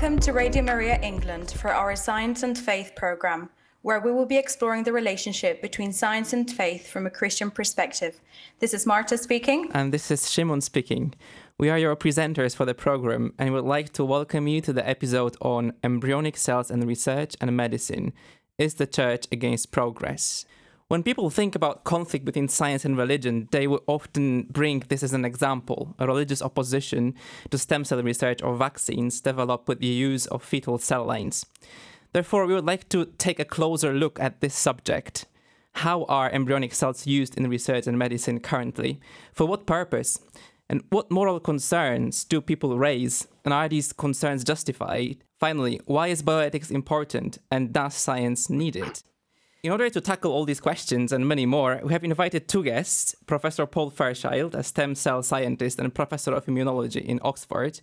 Welcome to Radio Maria England for our Science and Faith programme, where we will be exploring the relationship between science and faith from a Christian perspective. This is Marta speaking. And this is Shimon speaking. We are your presenters for the program and would like to welcome you to the episode on embryonic cells and research and medicine. Is the church against progress? When people think about conflict between science and religion, they will often bring this as an example a religious opposition to stem cell research or vaccines developed with the use of fetal cell lines. Therefore, we would like to take a closer look at this subject. How are embryonic cells used in research and medicine currently? For what purpose? And what moral concerns do people raise? And are these concerns justified? Finally, why is bioethics important and does science need it? In order to tackle all these questions and many more, we have invited two guests Professor Paul Fairchild, a stem cell scientist and professor of immunology in Oxford,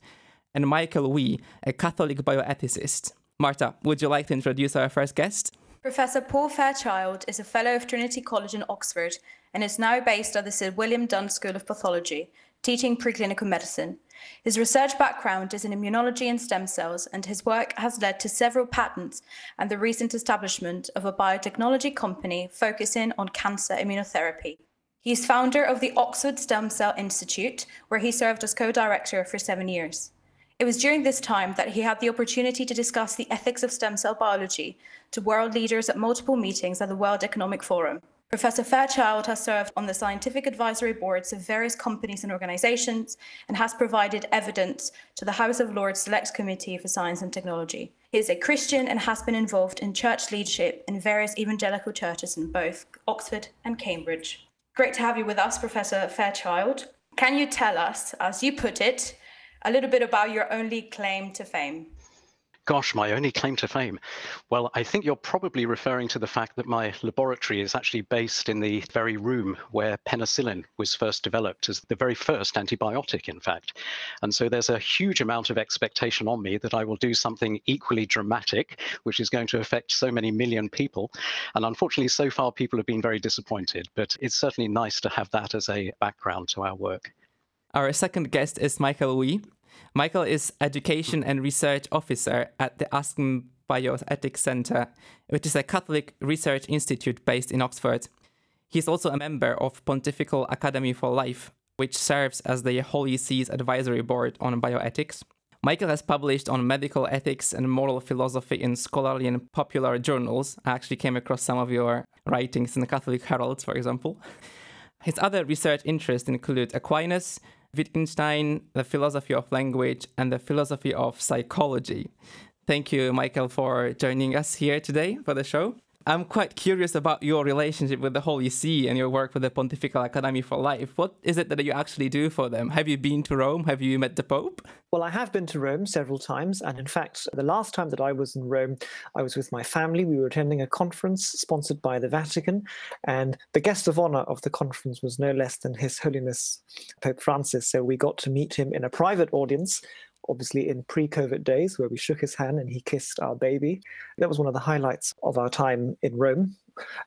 and Michael Wee, a Catholic bioethicist. Marta, would you like to introduce our first guest? Professor Paul Fairchild is a Fellow of Trinity College in Oxford and is now based at the Sir William Dunn School of Pathology, teaching preclinical medicine. His research background is in immunology and stem cells, and his work has led to several patents and the recent establishment of a biotechnology company focusing on cancer immunotherapy. He is founder of the Oxford Stem Cell Institute, where he served as co director for seven years. It was during this time that he had the opportunity to discuss the ethics of stem cell biology to world leaders at multiple meetings at the World Economic Forum. Professor Fairchild has served on the scientific advisory boards of various companies and organizations and has provided evidence to the House of Lords Select Committee for Science and Technology. He is a Christian and has been involved in church leadership in various evangelical churches in both Oxford and Cambridge. Great to have you with us, Professor Fairchild. Can you tell us, as you put it, a little bit about your only claim to fame? Gosh, my only claim to fame. Well, I think you're probably referring to the fact that my laboratory is actually based in the very room where penicillin was first developed as the very first antibiotic, in fact. And so there's a huge amount of expectation on me that I will do something equally dramatic, which is going to affect so many million people. And unfortunately, so far, people have been very disappointed. But it's certainly nice to have that as a background to our work. Our second guest is Michael Wee. Michael is Education and Research Officer at the Anscombe Bioethics Center, which is a Catholic research institute based in Oxford. He's also a member of Pontifical Academy for Life, which serves as the Holy See's advisory board on bioethics. Michael has published on medical ethics and moral philosophy in scholarly and popular journals. I actually came across some of your writings in the Catholic Herald, for example. His other research interests include Aquinas, Wittgenstein, the philosophy of language, and the philosophy of psychology. Thank you, Michael, for joining us here today for the show. I'm quite curious about your relationship with the Holy See and your work with the Pontifical Academy for Life. What is it that you actually do for them? Have you been to Rome? Have you met the Pope? Well, I have been to Rome several times. And in fact, the last time that I was in Rome, I was with my family. We were attending a conference sponsored by the Vatican. And the guest of honor of the conference was no less than His Holiness Pope Francis. So we got to meet him in a private audience obviously in pre COVID days where we shook his hand and he kissed our baby. That was one of the highlights of our time in Rome.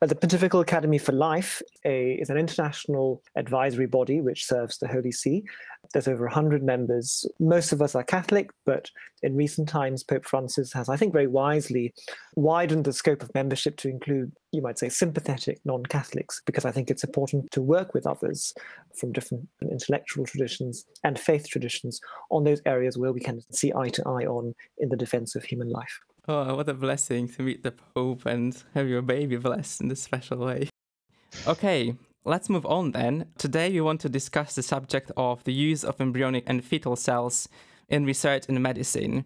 The Pontifical Academy for Life a, is an international advisory body which serves the Holy See. There's over 100 members. Most of us are Catholic, but in recent times, Pope Francis has, I think, very wisely widened the scope of membership to include, you might say, sympathetic non Catholics, because I think it's important to work with others from different intellectual traditions and faith traditions on those areas where we can see eye to eye on in the defense of human life. Oh, what a blessing to meet the Pope and have your baby blessed in this special way. Okay, let's move on then. Today we want to discuss the subject of the use of embryonic and fetal cells in research in medicine.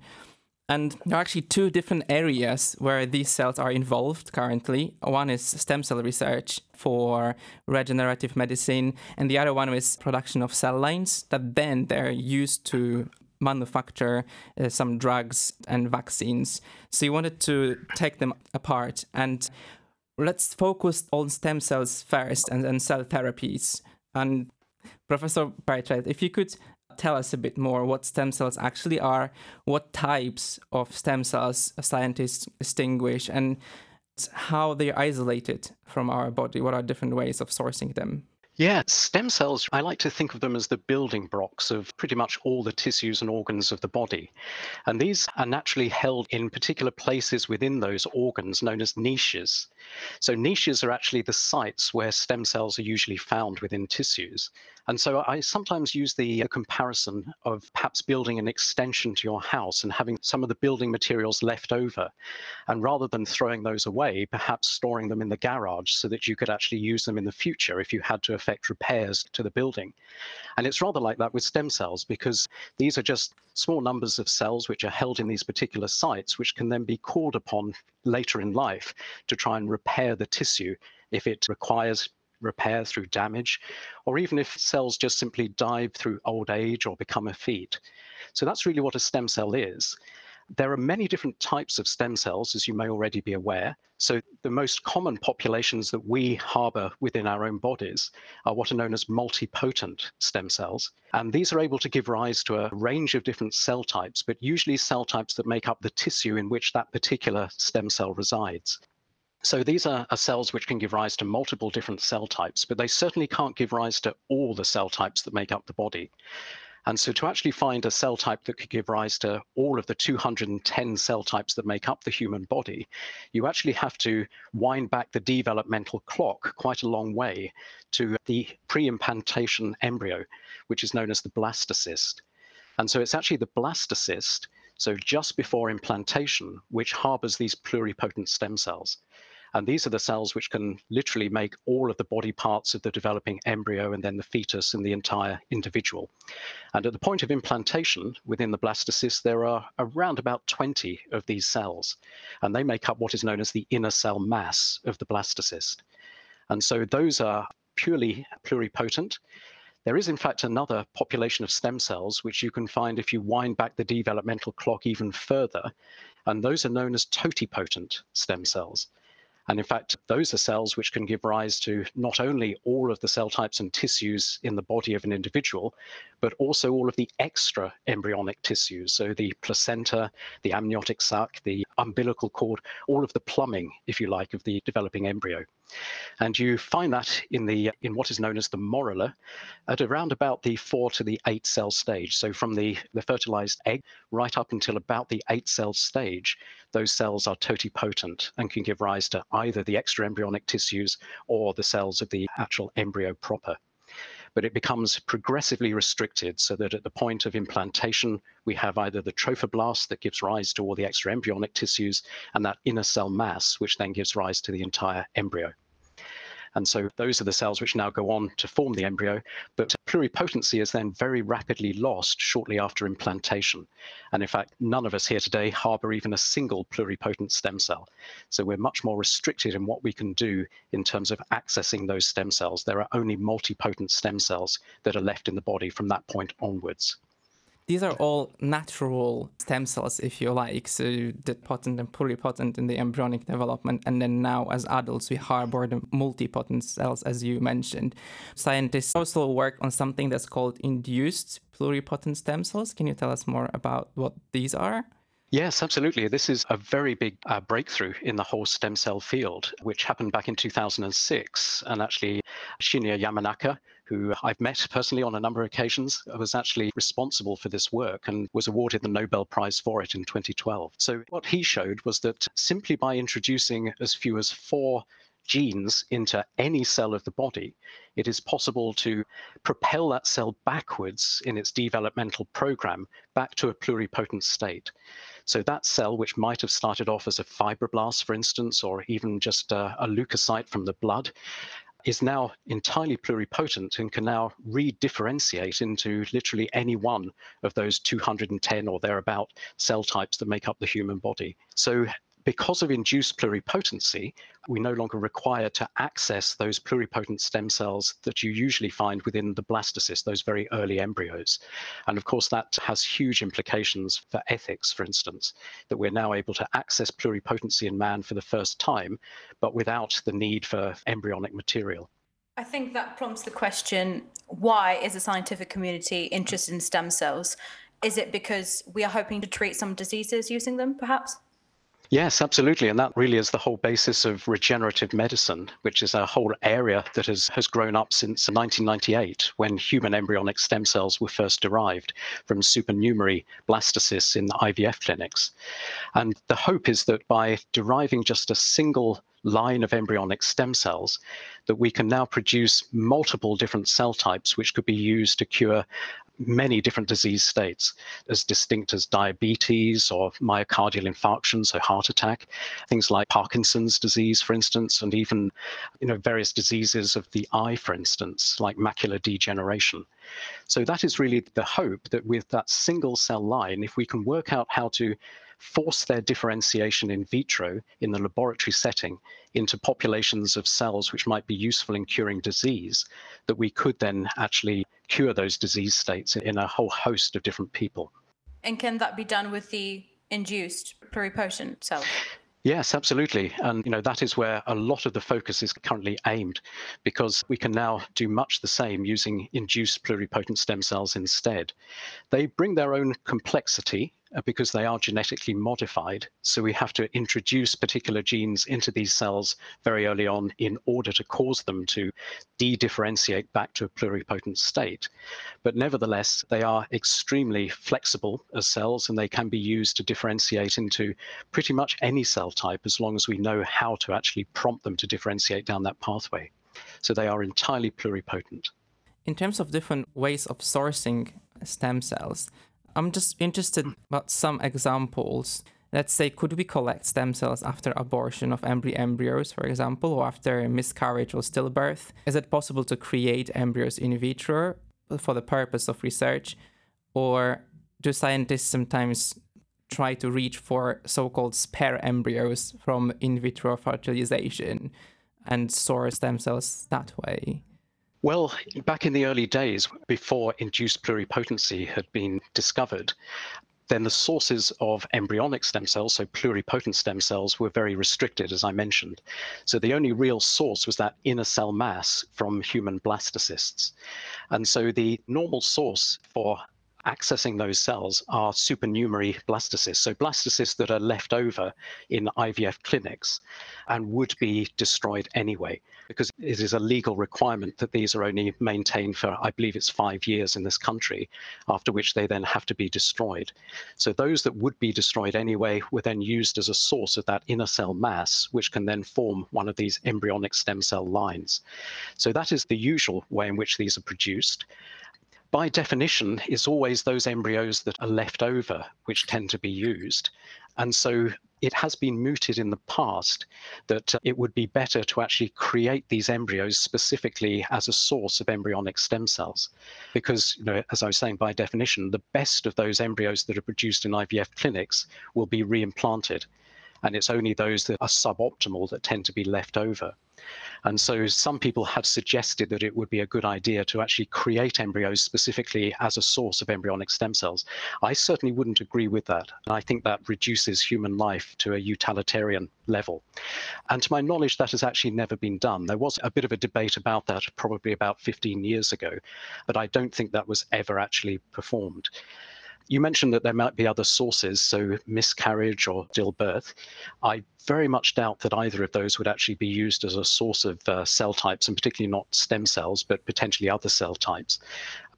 And there are actually two different areas where these cells are involved currently. One is stem cell research for regenerative medicine, and the other one is production of cell lines that then they're used to manufacture uh, some drugs and vaccines. So you wanted to take them apart and let's focus on stem cells first and, and cell therapies. And Professor Fairchild, if you could tell us a bit more what stem cells actually are, what types of stem cells scientists distinguish, and how they're isolated from our body, what are different ways of sourcing them? Yeah, stem cells, I like to think of them as the building blocks of pretty much all the tissues and organs of the body. And these are naturally held in particular places within those organs known as niches. So, niches are actually the sites where stem cells are usually found within tissues. And so I sometimes use the uh, comparison of perhaps building an extension to your house and having some of the building materials left over. And rather than throwing those away, perhaps storing them in the garage so that you could actually use them in the future if you had to effect repairs to the building. And it's rather like that with stem cells because these are just small numbers of cells which are held in these particular sites, which can then be called upon later in life to try and repair the tissue if it requires repair through damage, or even if cells just simply die through old age or become effete. So that's really what a stem cell is. There are many different types of stem cells, as you may already be aware. So, the most common populations that we harbor within our own bodies are what are known as multipotent stem cells. And these are able to give rise to a range of different cell types, but usually cell types that make up the tissue in which that particular stem cell resides. So these are, are, cells which can give rise to multiple different cell types, but they certainly can't give rise to all the cell types that make up the body. And so to actually find a cell type that could give rise to all of the 210 cell types that make up the human body, you actually have to wind back the developmental clock quite a long way to the pre-implantation embryo, which is known as the blastocyst. And so it's actually the blastocyst, so just before implantation, which harbors these pluripotent stem cells. And these are the cells which can literally make all of the body parts of the developing embryo and then the fetus and the entire individual. And at the point of implantation within the blastocyst, there are around about 20 of these cells, and they make up what is known as the inner cell mass of the blastocyst. And so those are purely pluripotent. There is, in fact, another population of stem cells which you can find if you wind back the developmental clock even further, and those are known as totipotent stem cells. And in fact, those are cells which can give rise to not only all of the cell types and tissues in the body of an individual, but also all of the extra embryonic tissues. So the placenta, the amniotic sac, the umbilical cord, all of the plumbing, if you like, of the developing embryo. And you find that in the in what is known as the morula at around about the four to the eight cell stage. So from the, the fertilized egg right up until about the eight cell stage, those cells are totipotent and can give rise to either the extra embryonic tissues or the cells of the actual embryo proper but it becomes progressively restricted so that at the point of implantation, we have either the trophoblast that gives rise to all the extra embryonic tissues and that inner cell mass, which then gives rise to the entire embryo. And so those are the cells which now go on to form the embryo. But pluripotency is then very rapidly lost shortly after implantation. And in fact, none of us here today harbor even a single pluripotent stem cell. So we're much more restricted in what we can do in terms of accessing those stem cells. There are only multipotent stem cells that are left in the body from that point onwards these are all natural stem cells, if you like, so totipotent and pluripotent in the embryonic development. And then now, as adults, we harbor the multipotent cells, as you mentioned. Scientists also work on something that's called induced pluripotent stem cells. Can you tell us more about what these are? Yes, absolutely. This is a very big uh, breakthrough in the whole stem cell field, which happened back in 2006. And actually, Shinya Yamanaka, who I've met personally on a number of occasions, was actually responsible for this work and was awarded the Nobel Prize for it in 2012. So, what he showed was that simply by introducing as few as four genes into any cell of the body, it is possible to propel that cell backwards in its developmental program back to a pluripotent state. So that cell, which might have started off as a fibroblast, for instance, or even just a, a leukocyte from the blood, is now entirely pluripotent and can now re-differentiate into literally any one of those 210 or thereabout cell types that make up the human body. So because of induced pluripotency, we no longer require to access those pluripotent stem cells that you usually find within the blastocyst, those very early embryos. And of course, that has huge implications for ethics, for instance, that we're now able to access pluripotency in man for the first time, but without the need for embryonic material. I think that prompts the question why is the scientific community interested in stem cells? Is it because we are hoping to treat some diseases using them, perhaps? Yes, absolutely. And that really is the whole basis of regenerative medicine, which is a whole area that has, has grown up since 1998 when human embryonic stem cells were first derived from supernumerary blastocysts in the IVF clinics. And the hope is that by deriving just a single line of embryonic stem cells that we can now produce multiple different cell types which could be used to cure many different disease states, as distinct as diabetes or myocardial infarction, so heart attack, things like Parkinson's disease, for instance, and even you know various diseases of the eye, for instance, like macular degeneration. So that is really the hope that with that single cell line, if we can work out how to force their differentiation in vitro in the laboratory setting into populations of cells which might be useful in curing disease, that we could then actually cure those disease states in a whole host of different people. And can that be done with the induced pluripotent cells? Yes, absolutely. And you know that is where a lot of the focus is currently aimed because we can now do much the same using induced pluripotent stem cells instead. They bring their own complexity Uh, because they are genetically modified. So we have to introduce particular genes into these cells very early on in order to cause them to de-differentiate back to a pluripotent state. But nevertheless, they are extremely flexible as cells and they can be used to differentiate into pretty much any cell type as long as we know how to actually prompt them to differentiate down that pathway. So they are entirely pluripotent. In terms of different ways of sourcing stem cells, I'm just interested about some examples. Let's say, could we collect stem cells after abortion of embryo embryos, for example, or after miscarriage or stillbirth? Is it possible to create embryos in vitro for the purpose of research? Or do scientists sometimes try to reach for so called spare embryos from in vitro fertilization and source stem cells that way? Well, back in the early days, before induced pluripotency had been discovered, then the sources of embryonic stem cells, so pluripotent stem cells, were very restricted, as I mentioned. So the only real source was that inner cell mass from human blastocysts. And so the normal source for accessing those cells are supernumerary blastocysts, so blastocysts that are left over in IVF clinics and would be destroyed anyway, because it is a legal requirement that these are only maintained for, I believe it's five years in this country, after which they then have to be destroyed. So those that would be destroyed anyway were then used as a source of that inner cell mass, which can then form one of these embryonic stem cell lines. So that is the usual way in which these are produced by definition, it's always those embryos that are left over which tend to be used. And so it has been mooted in the past that uh, it would be better to actually create these embryos specifically as a source of embryonic stem cells. Because, you know, as I was saying, by definition, the best of those embryos that are produced in IVF clinics will be reimplanted. And it's only those that are suboptimal that tend to be left over. And so some people have suggested that it would be a good idea to actually create embryos specifically as a source of embryonic stem cells. I certainly wouldn't agree with that. I think that reduces human life to a utilitarian level. And to my knowledge, that has actually never been done. There was a bit of a debate about that probably about 15 years ago, but I don't think that was ever actually performed. You mentioned that there might be other sources, so miscarriage or stillbirth. I very much doubt that either of those would actually be used as a source of uh, cell types, and particularly not stem cells, but potentially other cell types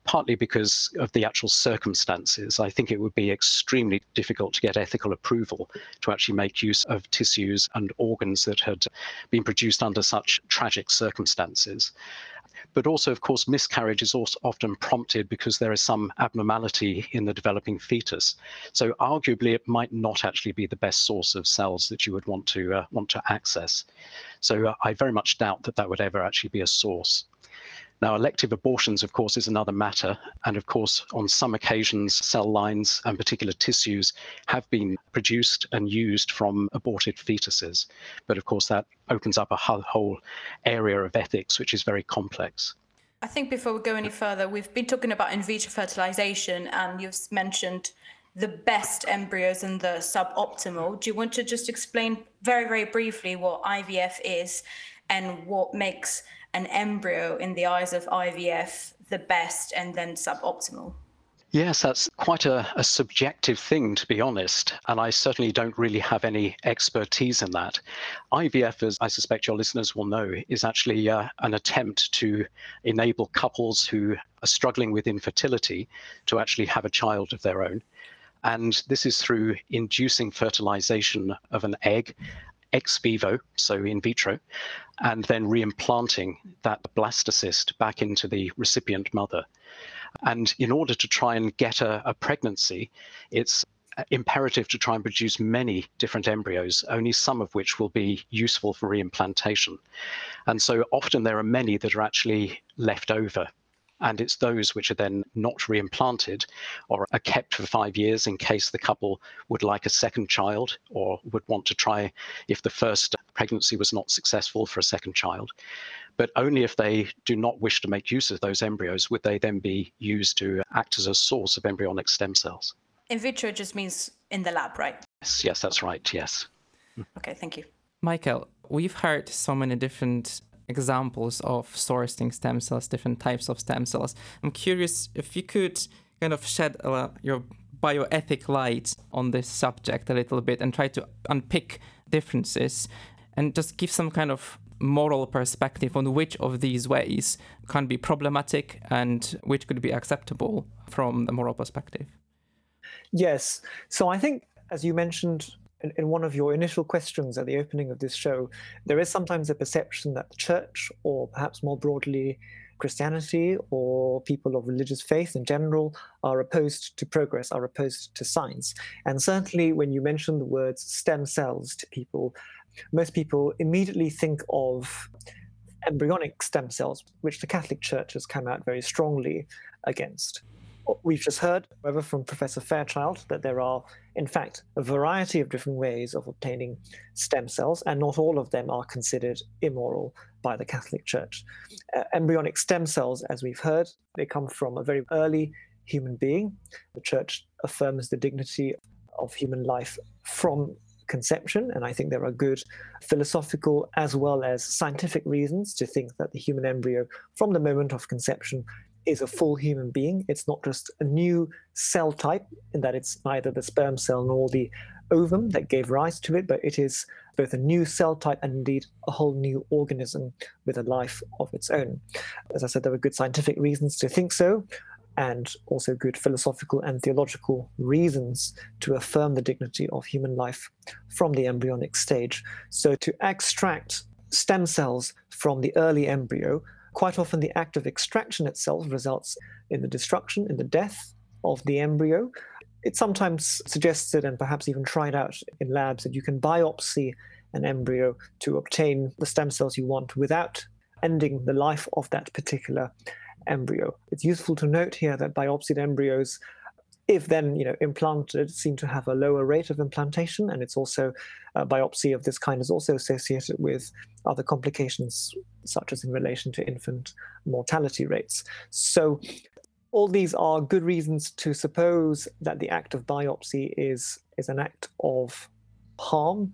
partly because of the actual circumstances. I think it would be extremely difficult to get ethical approval to actually make use of tissues and organs that had been produced under such tragic circumstances but also, of course, miscarriage is also often prompted because there is some abnormality in the developing fetus. So arguably, it might not actually be the best source of cells that you would want to uh, want to access. So uh, I very much doubt that that would ever actually be a source. Now, elective abortions, of course, is another matter. And of course, on some occasions, cell lines and particular tissues have been produced and used from aborted fetuses. But of course, that opens up a whole area of ethics, which is very complex. I think before we go any further, we've been talking about in vitro fertilization, and you've mentioned the best embryos and the suboptimal. Do you want to just explain very, very briefly what IVF is and what makes an embryo in the eyes of IVF the best and then suboptimal? Yes, that's quite a, a, subjective thing, to be honest. And I certainly don't really have any expertise in that. IVF, as I suspect your listeners will know, is actually uh, an attempt to enable couples who are struggling with infertility to actually have a child of their own. And this is through inducing fertilization of an egg ex vivo, so in vitro, and then reimplanting that blastocyst back into the recipient mother. And in order to try and get a, a pregnancy, it's uh, imperative to try and produce many different embryos, only some of which will be useful for reimplantation. And so often there are many that are actually left over. And it's those which are then not reimplanted or are kept for five years in case the couple would like a second child or would want to try if the first pregnancy was not successful for a second child but only if they do not wish to make use of those embryos would they then be used to act as a source of embryonic stem cells. In vitro just means in the lab, right? Yes, yes, that's right, yes. Okay, thank you. Michael, we've heard so many different examples of sourcing stem cells, different types of stem cells. I'm curious if you could kind of shed uh, your bioethic light on this subject a little bit and try to unpick differences and just give some kind of moral perspective on which of these ways can be problematic and which could be acceptable from the moral perspective. Yes. So I think, as you mentioned in, in, one of your initial questions at the opening of this show, there is sometimes a perception that the church, or perhaps more broadly, Christianity or people of religious faith in general are opposed to progress, are opposed to science. And certainly when you mention the words stem cells to people, most people immediately think of embryonic stem cells, which the Catholic Church has come out very strongly against. We've just heard, however, from Professor Fairchild that there are, in fact, a variety of different ways of obtaining stem cells, and not all of them are considered immoral by the Catholic Church. Uh, embryonic stem cells, as we've heard, they come from a very early human being. The Church affirms the dignity of human life from conception. And I think there are good philosophical as well as scientific reasons to think that the human embryo, from the moment of conception, is a full human being. It's not just a new cell type in that it's neither the sperm cell nor the ovum that gave rise to it, but it is both a new cell type and indeed a whole new organism with a life of its own. As I said, there were good scientific reasons to think so and also good philosophical and theological reasons to affirm the dignity of human life from the embryonic stage. So, to extract stem cells from the early embryo, quite often the act of extraction itself results in the destruction, in the death of the embryo. It's sometimes suggested and perhaps even tried out in labs that you can biopsy an embryo to obtain the stem cells you want without ending the life of that particular embryo. It's useful to note here that biopsied embryos, if then you know implanted, seem to have a lower rate of implantation, and it's also uh, biopsy of this kind is also associated with other complications, such as in relation to infant mortality rates. So. All these are good reasons to suppose that the act of biopsy is, is an act of harm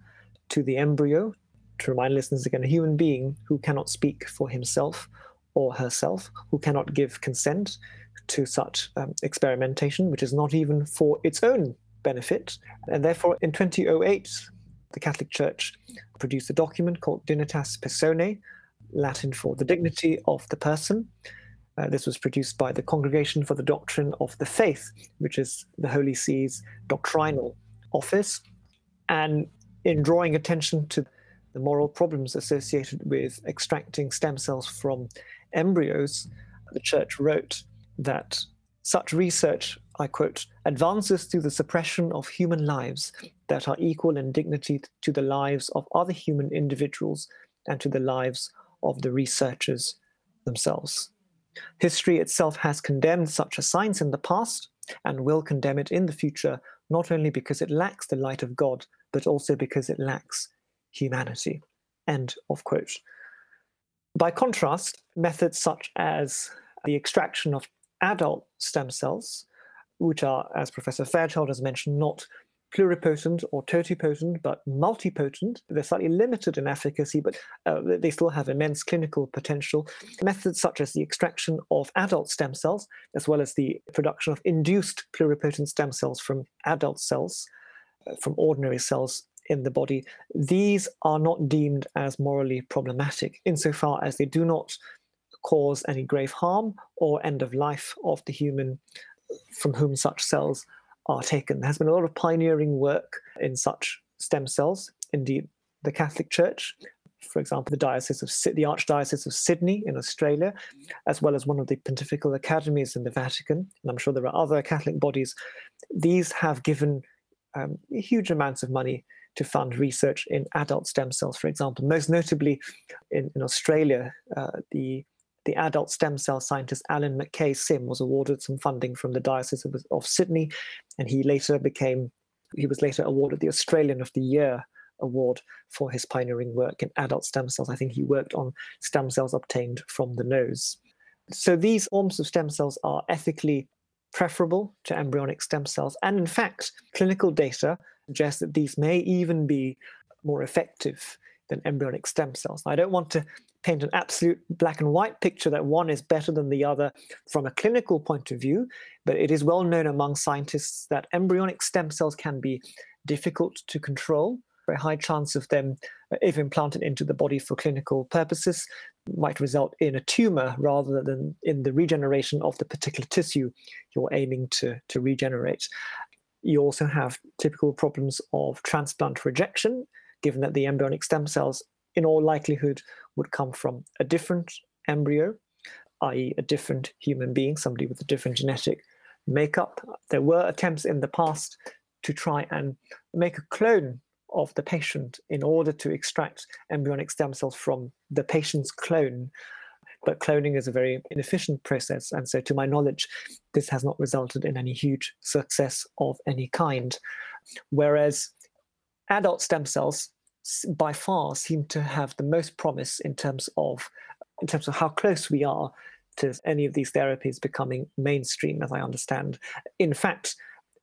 to the embryo. To remind listeners again, a human being who cannot speak for himself or herself who cannot give consent to such um, experimentation, which is not even for its own benefit. And therefore, in 2008, the Catholic Church produced a document called Dignitas Personae, Latin for the dignity of the person. Uh, this was produced by the Congregation for the Doctrine of the Faith, which is the Holy See's doctrinal office. And in drawing attention to the moral problems associated with extracting stem cells from embryos, the church wrote that such research, I quote, advances through the suppression of human lives that are equal in dignity to the lives of other human individuals and to the lives of the researchers themselves. History itself has condemned such a science in the past and will condemn it in the future, not only because it lacks the light of God, but also because it lacks humanity. End of quote. By contrast, methods such as the extraction of adult stem cells, which are, as Professor Fairchild has mentioned, not pluripotent or totipotent, but multipotent. They're slightly limited in efficacy, but uh, they still have immense clinical potential. Methods such as the extraction of adult stem cells, as well as the production of induced pluripotent stem cells from adult cells, uh, from ordinary cells in the body, these are not deemed as morally problematic insofar as they do not cause any grave harm or end of life of the human from whom such cells are taken. There has been a lot of pioneering work in such stem cells. Indeed, the Catholic Church, for example, the Diocese of the Archdiocese of Sydney in Australia, as well as one of the pontifical academies in the Vatican, and I'm sure there are other Catholic bodies. These have given um, huge amounts of money to fund research in adult stem cells, for example. Most notably, in, in Australia, uh, the the adult stem cell scientist Alan Mackay-Sim was awarded some funding from the Diocese of, of Sydney, and he later became he was later awarded the Australian of the Year award for his pioneering work in adult stem cells. I think he worked on stem cells obtained from the nose. So these forms of stem cells are ethically preferable to embryonic stem cells, and in fact, clinical data suggests that these may even be more effective than embryonic stem cells. I don't want to paint an absolute black and white picture that one is better than the other from a clinical point of view, but it is well known among scientists that embryonic stem cells can be difficult to control. Very high chance of them, uh, if implanted into the body for clinical purposes, might result in a tumor rather than in the regeneration of the particular tissue you're aiming to, to regenerate. You also have typical problems of transplant rejection, given that the embryonic stem cells, in all likelihood, would come from a different embryo, i.e., a different human being, somebody with a different genetic makeup. There were attempts in the past to try and make a clone of the patient in order to extract embryonic stem cells from the patient's clone. But cloning is a very inefficient process, and so, to my knowledge, this has not resulted in any huge success of any kind. Whereas adult stem cells by far seem to have the most promise in terms of in terms of how close we are to any of these therapies becoming mainstream, as I understand. In fact,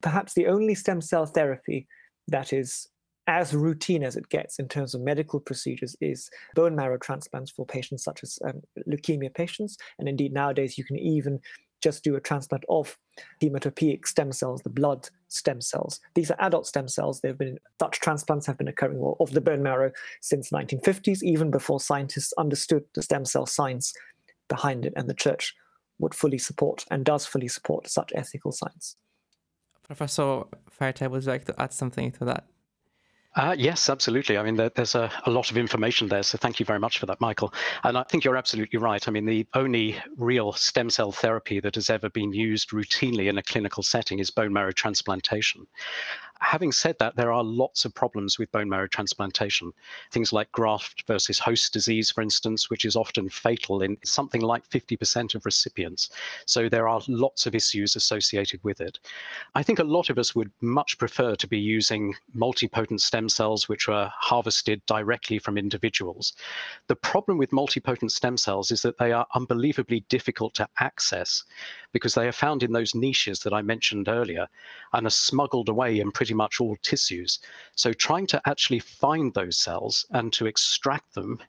perhaps the only stem cell therapy that is as routine as it gets in terms of medical procedures is bone marrow transplants for patients such as um, leukemia patients. And indeed, nowadays you can even just do a transplant of hematopoietic stem cells, the blood stem cells. These are adult stem cells. They've been such transplants have been occurring of the bone marrow since 1950s, even before scientists understood the stem cell science behind it, and the church would fully support and does fully support such ethical science. Professor Fairchild would like to add something to that. Uh, yes, absolutely. I mean, there, there's a, a, lot of information there, so thank you very much for that, Michael. And I think you're absolutely right. I mean, the only real stem cell therapy that has ever been used routinely in a clinical setting is bone marrow transplantation. Having said that, there are lots of problems with bone marrow transplantation. Things like graft versus host disease, for instance, which is often fatal in something like 50% of recipients. So there are lots of issues associated with it. I think a lot of us would much prefer to be using multipotent stem cells, which are harvested directly from individuals. The problem with multipotent stem cells is that they are unbelievably difficult to access because they are found in those niches that I mentioned earlier and are smuggled away in pretty much all tissues. So trying to actually find those cells and to extract them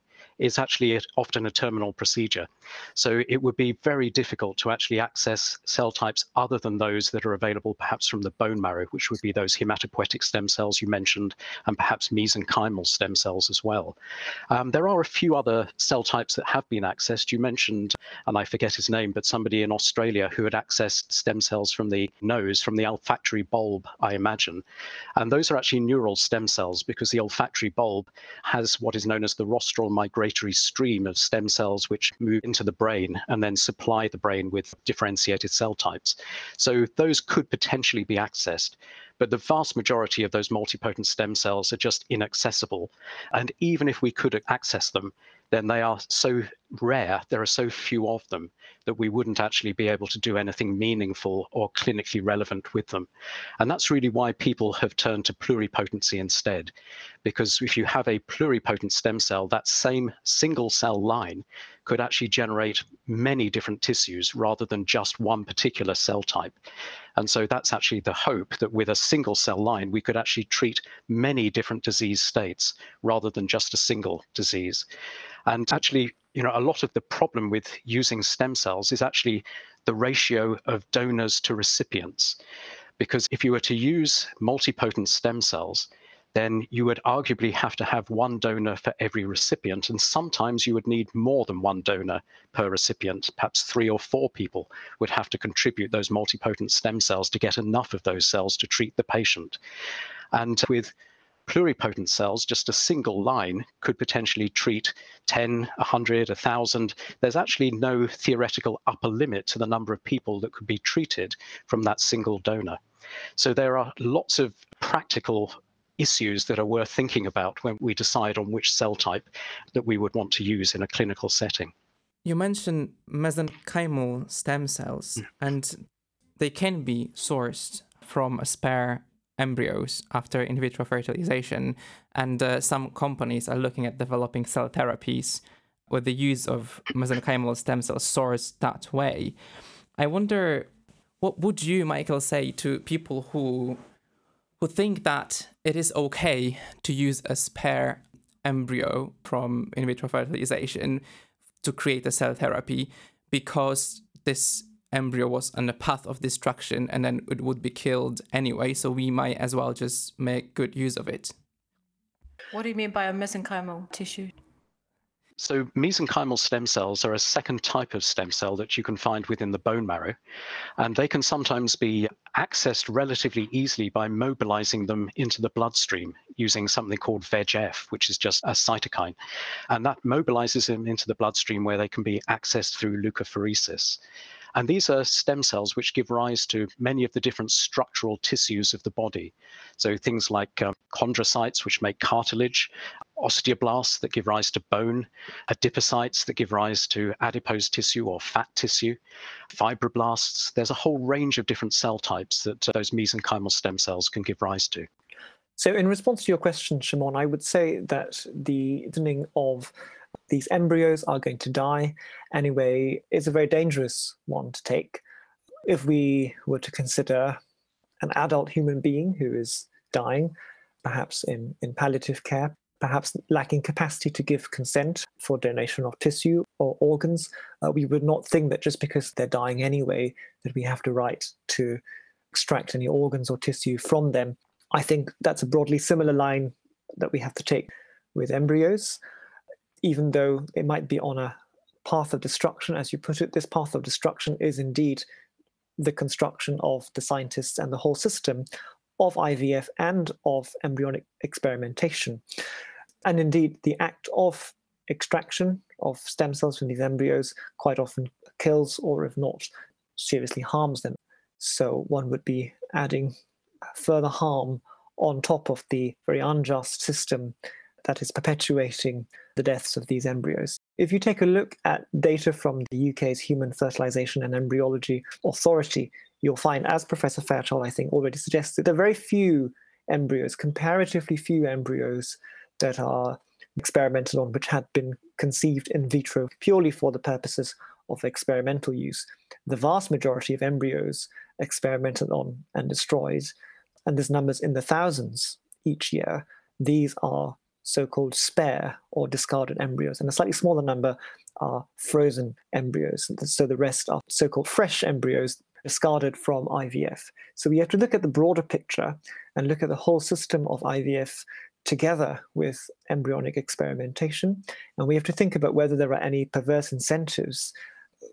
is actually often a terminal procedure. So it would be very difficult to actually access cell types other than those that are available perhaps from the bone marrow, which would be those hematopoietic stem cells you mentioned, and perhaps mesenchymal stem cells as well. Um, there are a few other cell types that have been accessed. You mentioned, and I forget his name, but somebody in Australia who had accessed stem cells from the nose, from the olfactory bulb, I imagine. And those are actually neural stem cells because the olfactory bulb has what is known as the rostral migration stream of stem cells which move into the brain and then supply the brain with differentiated cell types. So those could potentially be accessed. But the vast majority of those multipotent stem cells are just inaccessible. And even if we could access them, then they are so rare, there are so few of them, that we wouldn't actually be able to do anything meaningful or clinically relevant with them. And that's really why people have turned to pluripotency instead. Because if you have a pluripotent stem cell, that same single cell line could actually generate many different tissues rather than just one particular cell type. And so that's actually the hope that with a single cell line, we could actually treat many different disease states rather than just a single disease. And actually, you know, a lot of the problem with using stem cells is actually the ratio of donors to recipients. Because if you were to use multipotent stem cells, then you would arguably have to have one donor for every recipient. And sometimes you would need more than one donor per recipient. Perhaps three or four people would have to contribute those multipotent stem cells to get enough of those cells to treat the patient. And with pluripotent cells, just a single line could potentially treat 10, 100, 1,000. There's actually no theoretical upper limit to the number of people that could be treated from that single donor. So there are lots of practical issues that are worth thinking about when we decide on which cell type that we would want to use in a clinical setting. You mentioned mesenchymal stem cells, mm. and they can be sourced from spare embryos after in vitro fertilization. And uh, some companies are looking at developing cell therapies with the use of mesenchymal stem cells sourced that way. I wonder what would you, Michael, say to people who who think that it is okay to use a spare embryo from in vitro fertilization to create a cell therapy because this embryo was on a path of destruction and then it would be killed anyway so we might as well just make good use of it. What do you mean by a mesenchymal tissue so mesenchymal stem cells are a second type of stem cell that you can find within the bone marrow, and they can sometimes be accessed relatively easily by mobilizing them into the bloodstream using something called VEGF, which is just a cytokine. And that mobilizes them into the bloodstream where they can be accessed through leukapheresis. And these are stem cells which give rise to many of the different structural tissues of the body. So things like um, chondrocytes, which make cartilage, osteoblasts that give rise to bone, adipocytes that give rise to adipose tissue or fat tissue, fibroblasts. There's a whole range of different cell types that uh, those mesenchymal stem cells can give rise to. So, in response to your question, Shimon, I would say that the thinning of these embryos are going to die anyway is a very dangerous one to take. If we were to consider an adult human being who is dying, perhaps in, in palliative care, perhaps lacking capacity to give consent for donation of tissue or organs, uh, we would not think that just because they're dying anyway, that we have the right to extract any organs or tissue from them. I think that's a broadly similar line that we have to take with embryos even though it might be on a path of destruction, as you put it, this path of destruction is indeed the construction of the scientists and the whole system of IVF and of embryonic experimentation. And indeed, the act of extraction of stem cells from these embryos quite often kills or, if not, seriously harms them. So one would be adding further harm on top of the very unjust system that is perpetuating the deaths of these embryos. If you take a look at data from the UK's Human Fertilization and Embryology Authority, you'll find, as Professor Fairchild, I think, already suggested, there are very few embryos, comparatively few embryos that are experimented on, which had been conceived in vitro purely for the purposes of experimental use. The vast majority of embryos experimented on and destroyed, and there's numbers in the thousands each year. These are so-called spare or discarded embryos, and a slightly smaller number are frozen embryos. So the rest are so-called fresh embryos discarded from IVF. So we have to look at the broader picture and look at the whole system of IVF together with embryonic experimentation. And we have to think about whether there are any perverse incentives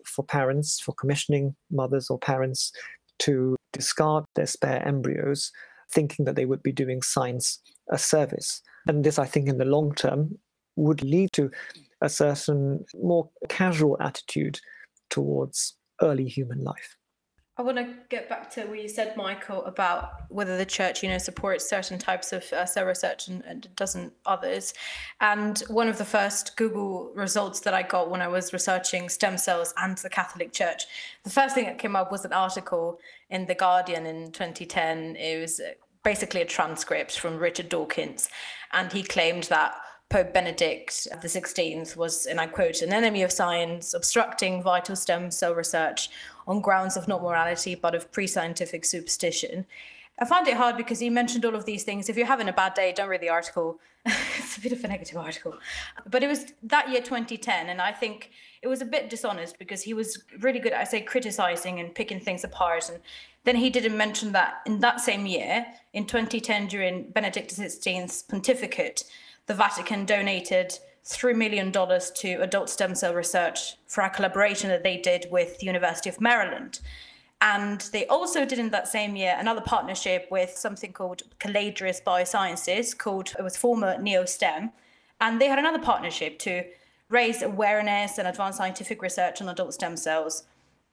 for parents, for commissioning mothers or parents to discard their spare embryos, thinking that they would be doing science a service. And this, I think, in the long term, would lead to a certain more casual attitude towards early human life. I want to get back to what you said, Michael, about whether the church, you know, supports certain types of uh, cell research and, and doesn't others. And one of the first Google results that I got when I was researching stem cells and the Catholic Church, the first thing that came up was an article in the Guardian in 2010. It was basically a transcript from Richard Dawkins, and he claimed that Pope Benedict XVI was, and I quote, an enemy of science, obstructing vital stem cell research on grounds of not morality but of pre scientific superstition. I found it hard because he mentioned all of these things. If you're having a bad day, don't read the article. it's a bit of a negative article. But it was that year 2010, and I think it was a bit dishonest because he was really good at, I say, criticizing and picking things apart. And then he didn't mention that in that same year, in 2010, during Benedict XVI's pontificate, the Vatican donated $3 million to adult stem cell research for a collaboration that they did with the University of Maryland. And they also did in that same year another partnership with something called Caladrius Biosciences, called it was former NeoSTEM. And they had another partnership to raise awareness and advance scientific research on adult stem cells.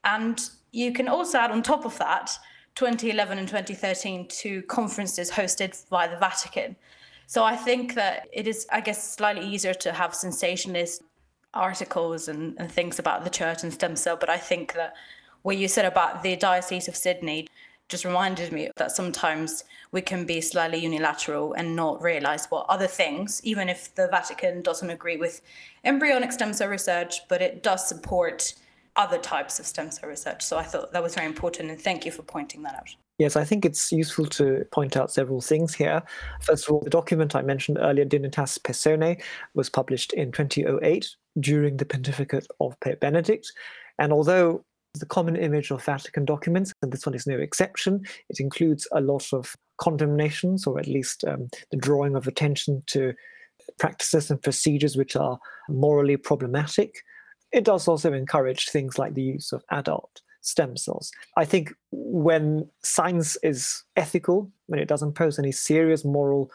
And you can also add on top of that 2011 and 2013 two conferences hosted by the Vatican. So I think that it is, I guess, slightly easier to have sensationalist articles and, and things about the church and stem cell, but I think that what you said about the Diocese of Sydney just reminded me that sometimes we can be slightly unilateral and not realize what other things, even if the Vatican doesn't agree with embryonic stem cell research, but it does support other types of stem cell research. So I thought that was very important, and thank you for pointing that out. Yes, I think it's useful to point out several things here. First of all, the document I mentioned earlier, Dignitas Personae, was published in 2008 during the pontificate of Pope Benedict. And although the common image of Vatican documents, and this one is no exception. It includes a lot of condemnations, or at least um, the drawing of attention to practices and procedures which are morally problematic. It does also encourage things like the use of adult stem cells. I think when science is ethical, when it doesn't pose any serious moral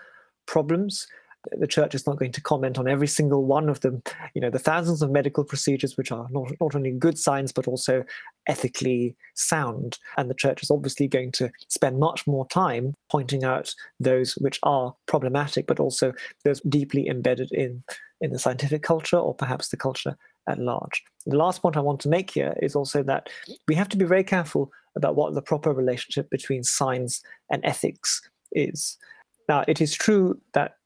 problems, the church is not going to comment on every single one of them you know the thousands of medical procedures which are not, not only good science but also ethically sound and the church is obviously going to spend much more time pointing out those which are problematic but also those deeply embedded in in the scientific culture or perhaps the culture at large the last point i want to make here is also that we have to be very careful about what the proper relationship between science and ethics is now it is true that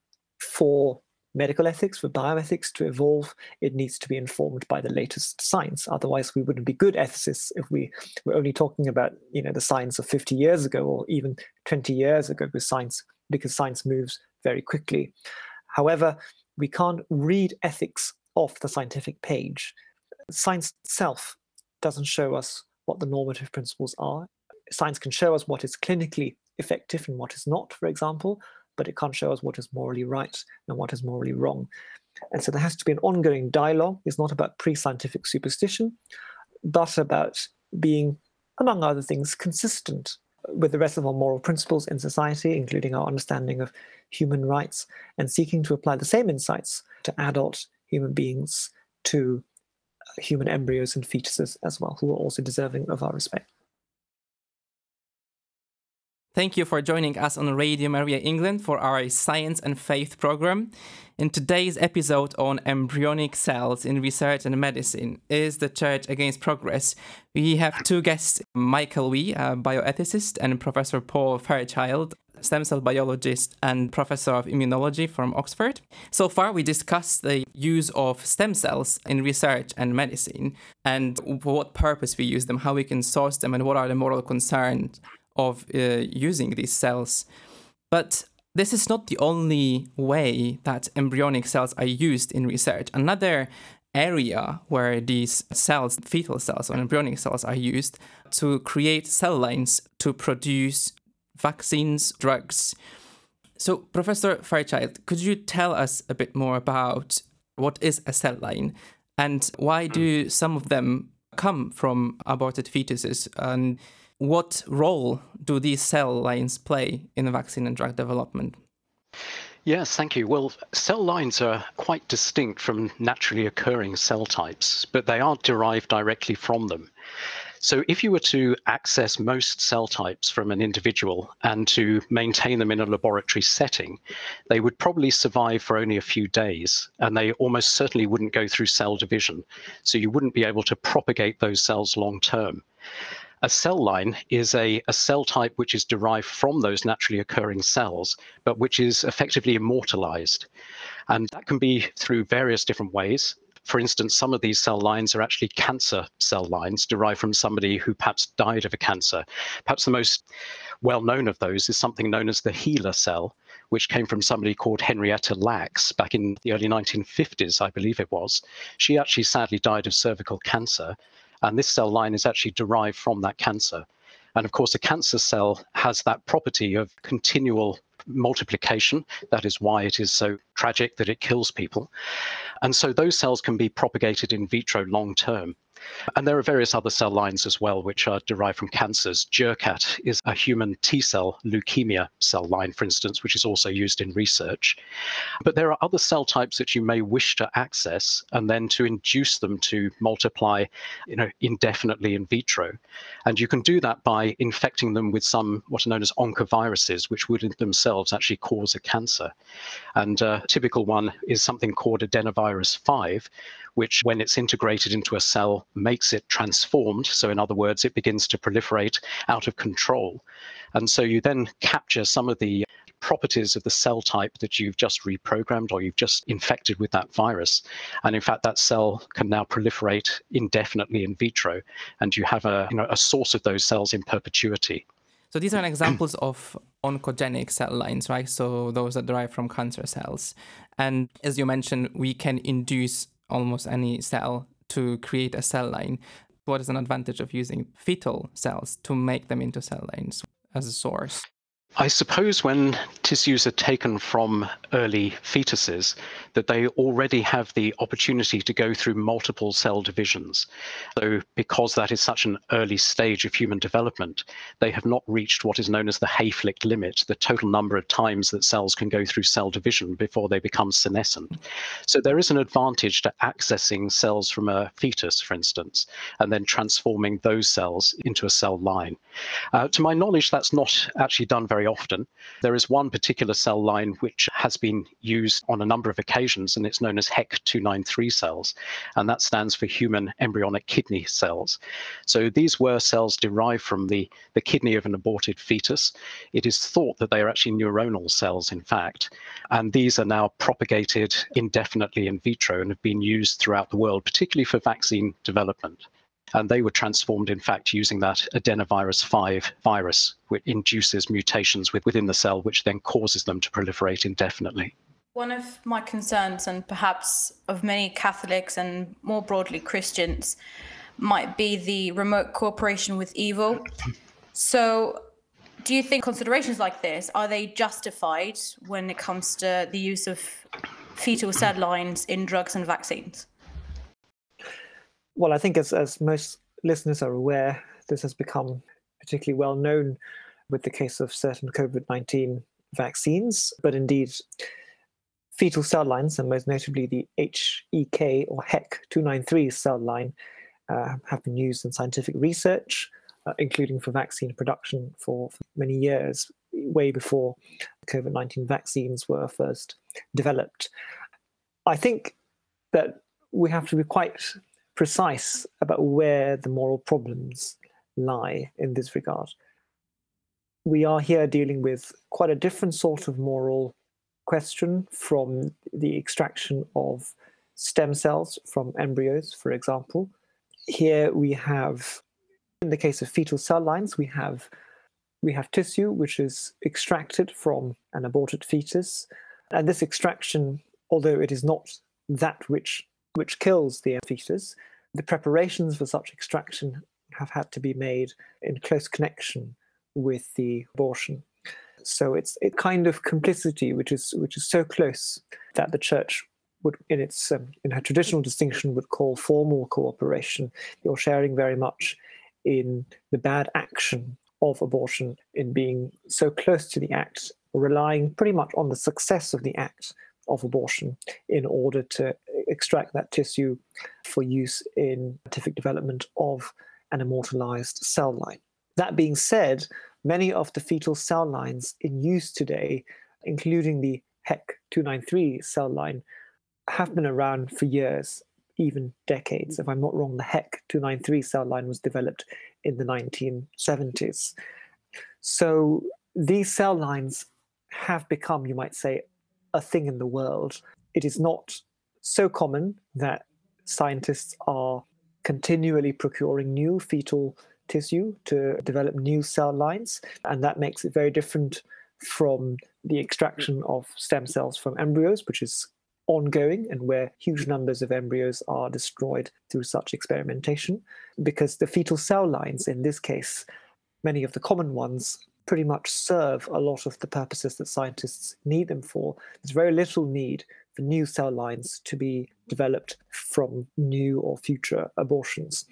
for medical ethics, for bioethics to evolve, it needs to be informed by the latest science. Otherwise, we wouldn't be good ethicists if we were only talking about you know the science of 50 years ago or even 20 years ago with science, because science moves very quickly. However, we can't read ethics off the scientific page. Science itself doesn't show us what the normative principles are. Science can show us what is clinically effective and what is not, for example, but it can't show us what is morally right and what is morally wrong. And so there has to be an ongoing dialogue. It's not about pre scientific superstition, but about being, among other things, consistent with the rest of our moral principles in society, including our understanding of human rights, and seeking to apply the same insights to adult human beings, to uh, human embryos and fetuses as well, who are also deserving of our respect. Thank you for joining us on Radio Maria England for our Science and Faith program. In today's episode on embryonic cells in research and medicine, is the Church against progress? We have two guests, Michael Wee, a bioethicist, and Professor Paul Fairchild, stem cell biologist and professor of immunology from Oxford. So far, we discussed the use of stem cells in research and medicine and for what purpose we use them, how we can source them, and what are the moral concerns of uh, using these cells. But this is not the only way that embryonic cells are used in research. Another area where these cells, fetal cells or embryonic cells, are used to create cell lines to produce vaccines, drugs. So, Professor Fairchild, could you tell us a bit more about what is a cell line and why do some of them come from aborted fetuses? And what role do these cell lines play in vaccine and drug development? Yes, thank you. Well, cell lines are quite distinct from naturally occurring cell types, but they aren't derived directly from them. So, if you were to access most cell types from an individual and to maintain them in a laboratory setting, they would probably survive for only a few days, and they almost certainly wouldn't go through cell division. So, you wouldn't be able to propagate those cells long term. A cell line is a, a cell type which is derived from those naturally occurring cells, but which is effectively immortalized. And that can be through various different ways. For instance, some of these cell lines are actually cancer cell lines derived from somebody who perhaps died of a cancer. Perhaps the most well known of those is something known as the HeLa cell, which came from somebody called Henrietta Lacks back in the early 1950s, I believe it was. She actually sadly died of cervical cancer, and this cell line is actually derived from that cancer. And of course, a cancer cell has that property of continual multiplication. That is why it is so tragic that it kills people. And so those cells can be propagated in vitro long term. And there are various other cell lines as well, which are derived from cancers. Jurkat is a human T cell leukemia cell line, for instance, which is also used in research. But there are other cell types that you may wish to access and then to induce them to multiply you know, indefinitely in vitro. And you can do that by infecting them with some what are known as oncoviruses, which would themselves actually cause a cancer. And a typical one is something called adenovirus 5, which, when it's integrated into a cell, makes it transformed. So, in other words, it begins to proliferate out of control. And so you then capture some of the properties of the cell type that you've just reprogrammed or you've just infected with that virus. And in fact, that cell can now proliferate indefinitely in vitro, and you have a, you know, a source of those cells in perpetuity. So these are examples of oncogenic cell lines, right? So those that derive from cancer cells. And as you mentioned, we can induce almost any cell to create a cell line. What is an advantage of using fetal cells to make them into cell lines as a source? I suppose when tissues are taken from early fetuses, that they already have the opportunity to go through multiple cell divisions. So, because that is such an early stage of human development, they have not reached what is known as the Hayflick limit, the total number of times that cells can go through cell division before they become senescent. So, there is an advantage to accessing cells from a fetus, for instance, and then transforming those cells into a cell line. Uh, to my knowledge, that's not actually done very often. There is one particular cell line which has been used on a number of occasions, and it's known as HEK293 cells, and that stands for human embryonic kidney cells. So these were cells derived from the, the kidney of an aborted fetus. It is thought that they are actually neuronal cells, in fact, and these are now propagated indefinitely in vitro and have been used throughout the world, particularly for vaccine development. And they were transformed, in fact, using that adenovirus 5 virus, which induces mutations within the cell, which then causes them to proliferate indefinitely. One of my concerns, and perhaps of many Catholics and more broadly Christians, might be the remote cooperation with evil. So, do you think considerations like this are they justified when it comes to the use of fetal cell lines in drugs and vaccines? Well, I think as, as most listeners are aware, this has become particularly well known with the case of certain COVID 19 vaccines, but indeed, fetal cell lines, and most notably the HEK or HEK293 cell line, uh, have been used in scientific research, uh, including for vaccine production for, for many years, way before COVID 19 vaccines were first developed. I think that we have to be quite precise about where the moral problems lie in this regard. We are here dealing with quite a different sort of moral question from the extraction of stem cells from embryos, for example. Here we have, in the case of fetal cell lines, we have we have tissue which is extracted from an aborted fetus, and this extraction, although it is not that which which kills the fetus, the preparations for such extraction have had to be made in close connection with the abortion. So it's a kind of complicity which is which is so close that the church would, in its um, in her traditional distinction, would call formal cooperation. You're sharing very much in the bad action of abortion, in being so close to the act, relying pretty much on the success of the act of abortion in order to extract that tissue for use in scientific development of an immortalized cell line. That being said, many of the fetal cell lines in use today, including the HEK293 cell line, have been around for years. even decades. If I'm not wrong, the HEK 293 cell line was developed in the 1970s. So these cell lines have become, you might say, a thing in the world. It is not so common that scientists are continually procuring new fetal tissue to develop new cell lines, and that makes it very different from the extraction of stem cells from embryos, which is ongoing and where huge numbers of embryos are destroyed through such experimentation. Because the fetal cell lines, in this case, many of the common ones, pretty much serve a lot of the purposes that scientists need them for. There's very little need new cell lines to be developed from new or future abortions.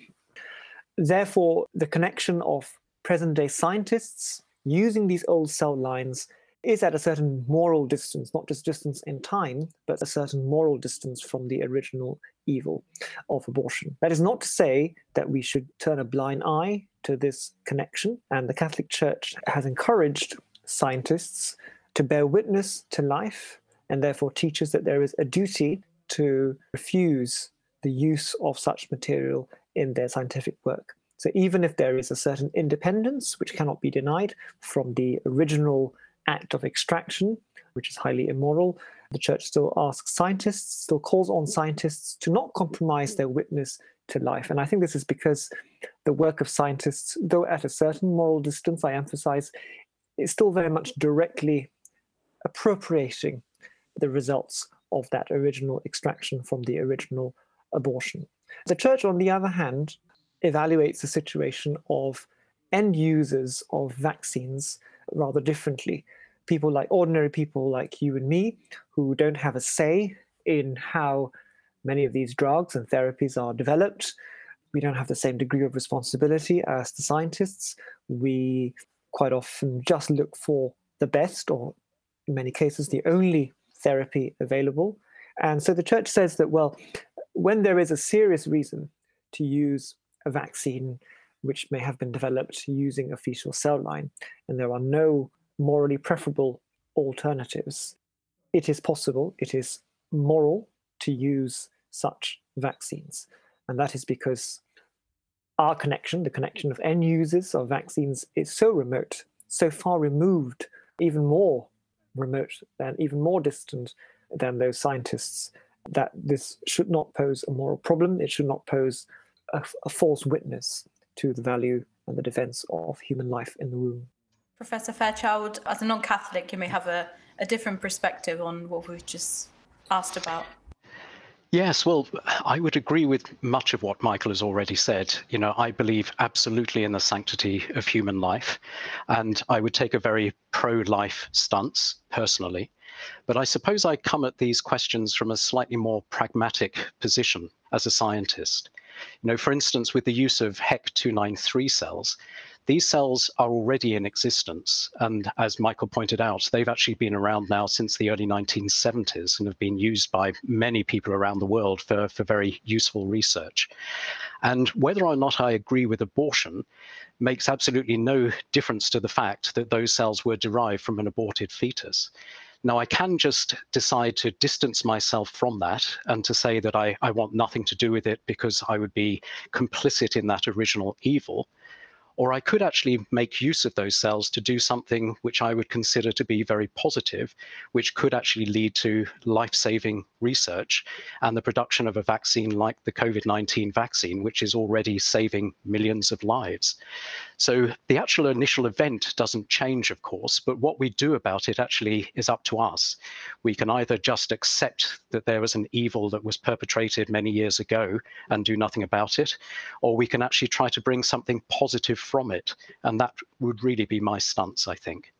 Therefore, the connection of present day scientists using these old cell lines is at a certain moral distance, not just distance in time, but a certain moral distance from the original evil of abortion. That is not to say that we should turn a blind eye to this connection, and the Catholic Church has encouraged scientists to bear witness to life and therefore teaches that there is a duty to refuse the use of such material in their scientific work. So even if there is a certain independence, which cannot be denied from the original act of extraction, which is highly immoral, the church still asks scientists, still calls on scientists to not compromise their witness to life. And I think this is because the work of scientists, though at a certain moral distance, I emphasize, is still very much directly appropriating the results of that original extraction from the original abortion. The church, on the other hand, evaluates the situation of end users of vaccines rather differently. People like ordinary people like you and me, who don't have a say in how many of these drugs and therapies are developed. We don't have the same degree of responsibility as the scientists. We quite often just look for the best, or in many cases, the only therapy available. And so the church says that, well, when there is a serious reason to use a vaccine which may have been developed using a fetal cell line, and there are no morally preferable alternatives, it is possible, it is moral to use such vaccines. And that is because our connection, the connection of end users of vaccines, is so remote, so far removed, even more remote and even more distant than those scientists, that this should not pose a moral problem. It should not pose a, a false witness to the value and the defense of human life in the womb. Professor Fairchild, as a non Catholic, you may have a, a different perspective on what we've just asked about. Yes, well, I would agree with much of what Michael has already said. You know, I believe absolutely in the sanctity of human life, and I would take a very pro life stance personally. But I suppose I come at these questions from a slightly more pragmatic position as a scientist. You know, for instance, with the use of HEK293 cells, these cells are already in existence. And as Michael pointed out, they've actually been around now since the early 1970s and have been used by many people around the world for, for very useful research. And whether or not I agree with abortion makes absolutely no difference to the fact that those cells were derived from an aborted fetus. Now, I can just decide to distance myself from that and to say that I, I want nothing to do with it because I would be complicit in that original evil. Or I could actually make use of those cells to do something which I would consider to be very positive, which could actually lead to life saving research and the production of a vaccine like the COVID 19 vaccine, which is already saving millions of lives. So the actual initial event doesn't change, of course, but what we do about it actually is up to us. We can either just accept that there was an evil that was perpetrated many years ago and do nothing about it, or we can actually try to bring something positive from it. And that would really be my stance, I think.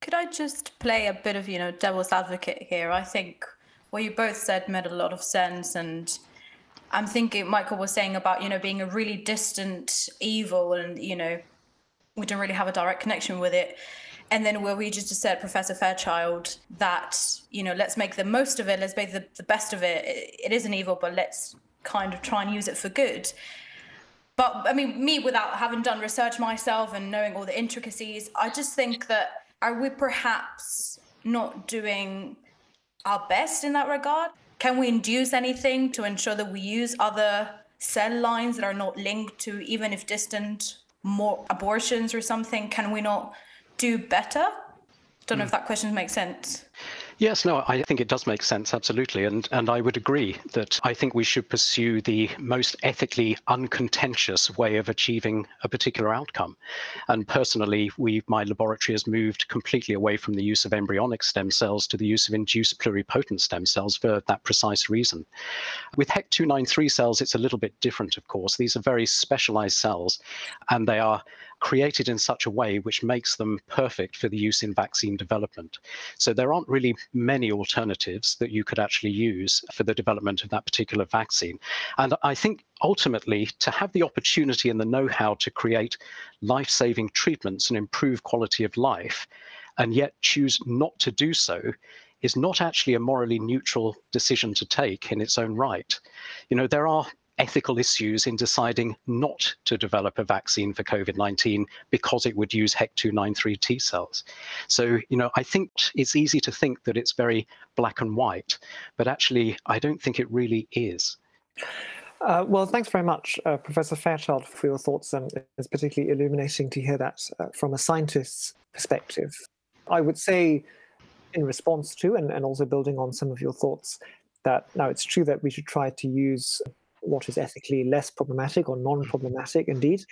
Could I just play a bit of, you know, devil's advocate here? I think what you both said made a lot of sense. And I'm thinking Michael was saying about, you know, being a really distant evil and, you know, we don't really have a direct connection with it. And then where we just said, Professor Fairchild, that, you know, let's make the most of it, let's make the, the best of it. it. It is an evil, but let's kind of try and use it for good but I mean, me without having done research myself and knowing all the intricacies, I just think that are we perhaps not doing our best in that regard? can we induce anything to ensure that we use other cell lines that are not linked to even if distant more abortions or something? Can we not do better? Don't know if hmm. that question makes sense. Yes, no, I think it does make sense, absolutely. And, and I would agree that I think we should pursue the most ethically uncontentious way of achieving a particular outcome. And personally, we, my laboratory has moved completely away from the use of embryonic stem cells to the use of induced pluripotent stem cells for that precise reason. With HEK293 cells, it's a little bit different, of course. These are very specialized cells, and they are created in such a way which makes them perfect for the use in vaccine development. So there aren't really many alternatives that you could actually use for the development of that particular vaccine. And I think ultimately to have the opportunity and the know-how to create life-saving treatments and improve quality of life, and yet choose not to do so is not actually a morally neutral decision to take in its own right. You know, there are ethical issues in deciding not to develop a vaccine for COVID 19 because it would use HEK293 T cells. So, you know, I think it's easy to think that it's very black and white, but actually, I don't think it really is. Uh, well, thanks very much, uh, Professor Fairchild, for your thoughts. And it's particularly illuminating to hear that uh, from a scientist's perspective. I would say, in response to, and, and also building on some of your thoughts, that now it's true that we should try to use what is ethically less problematic or non problematic, mm-hmm. indeed.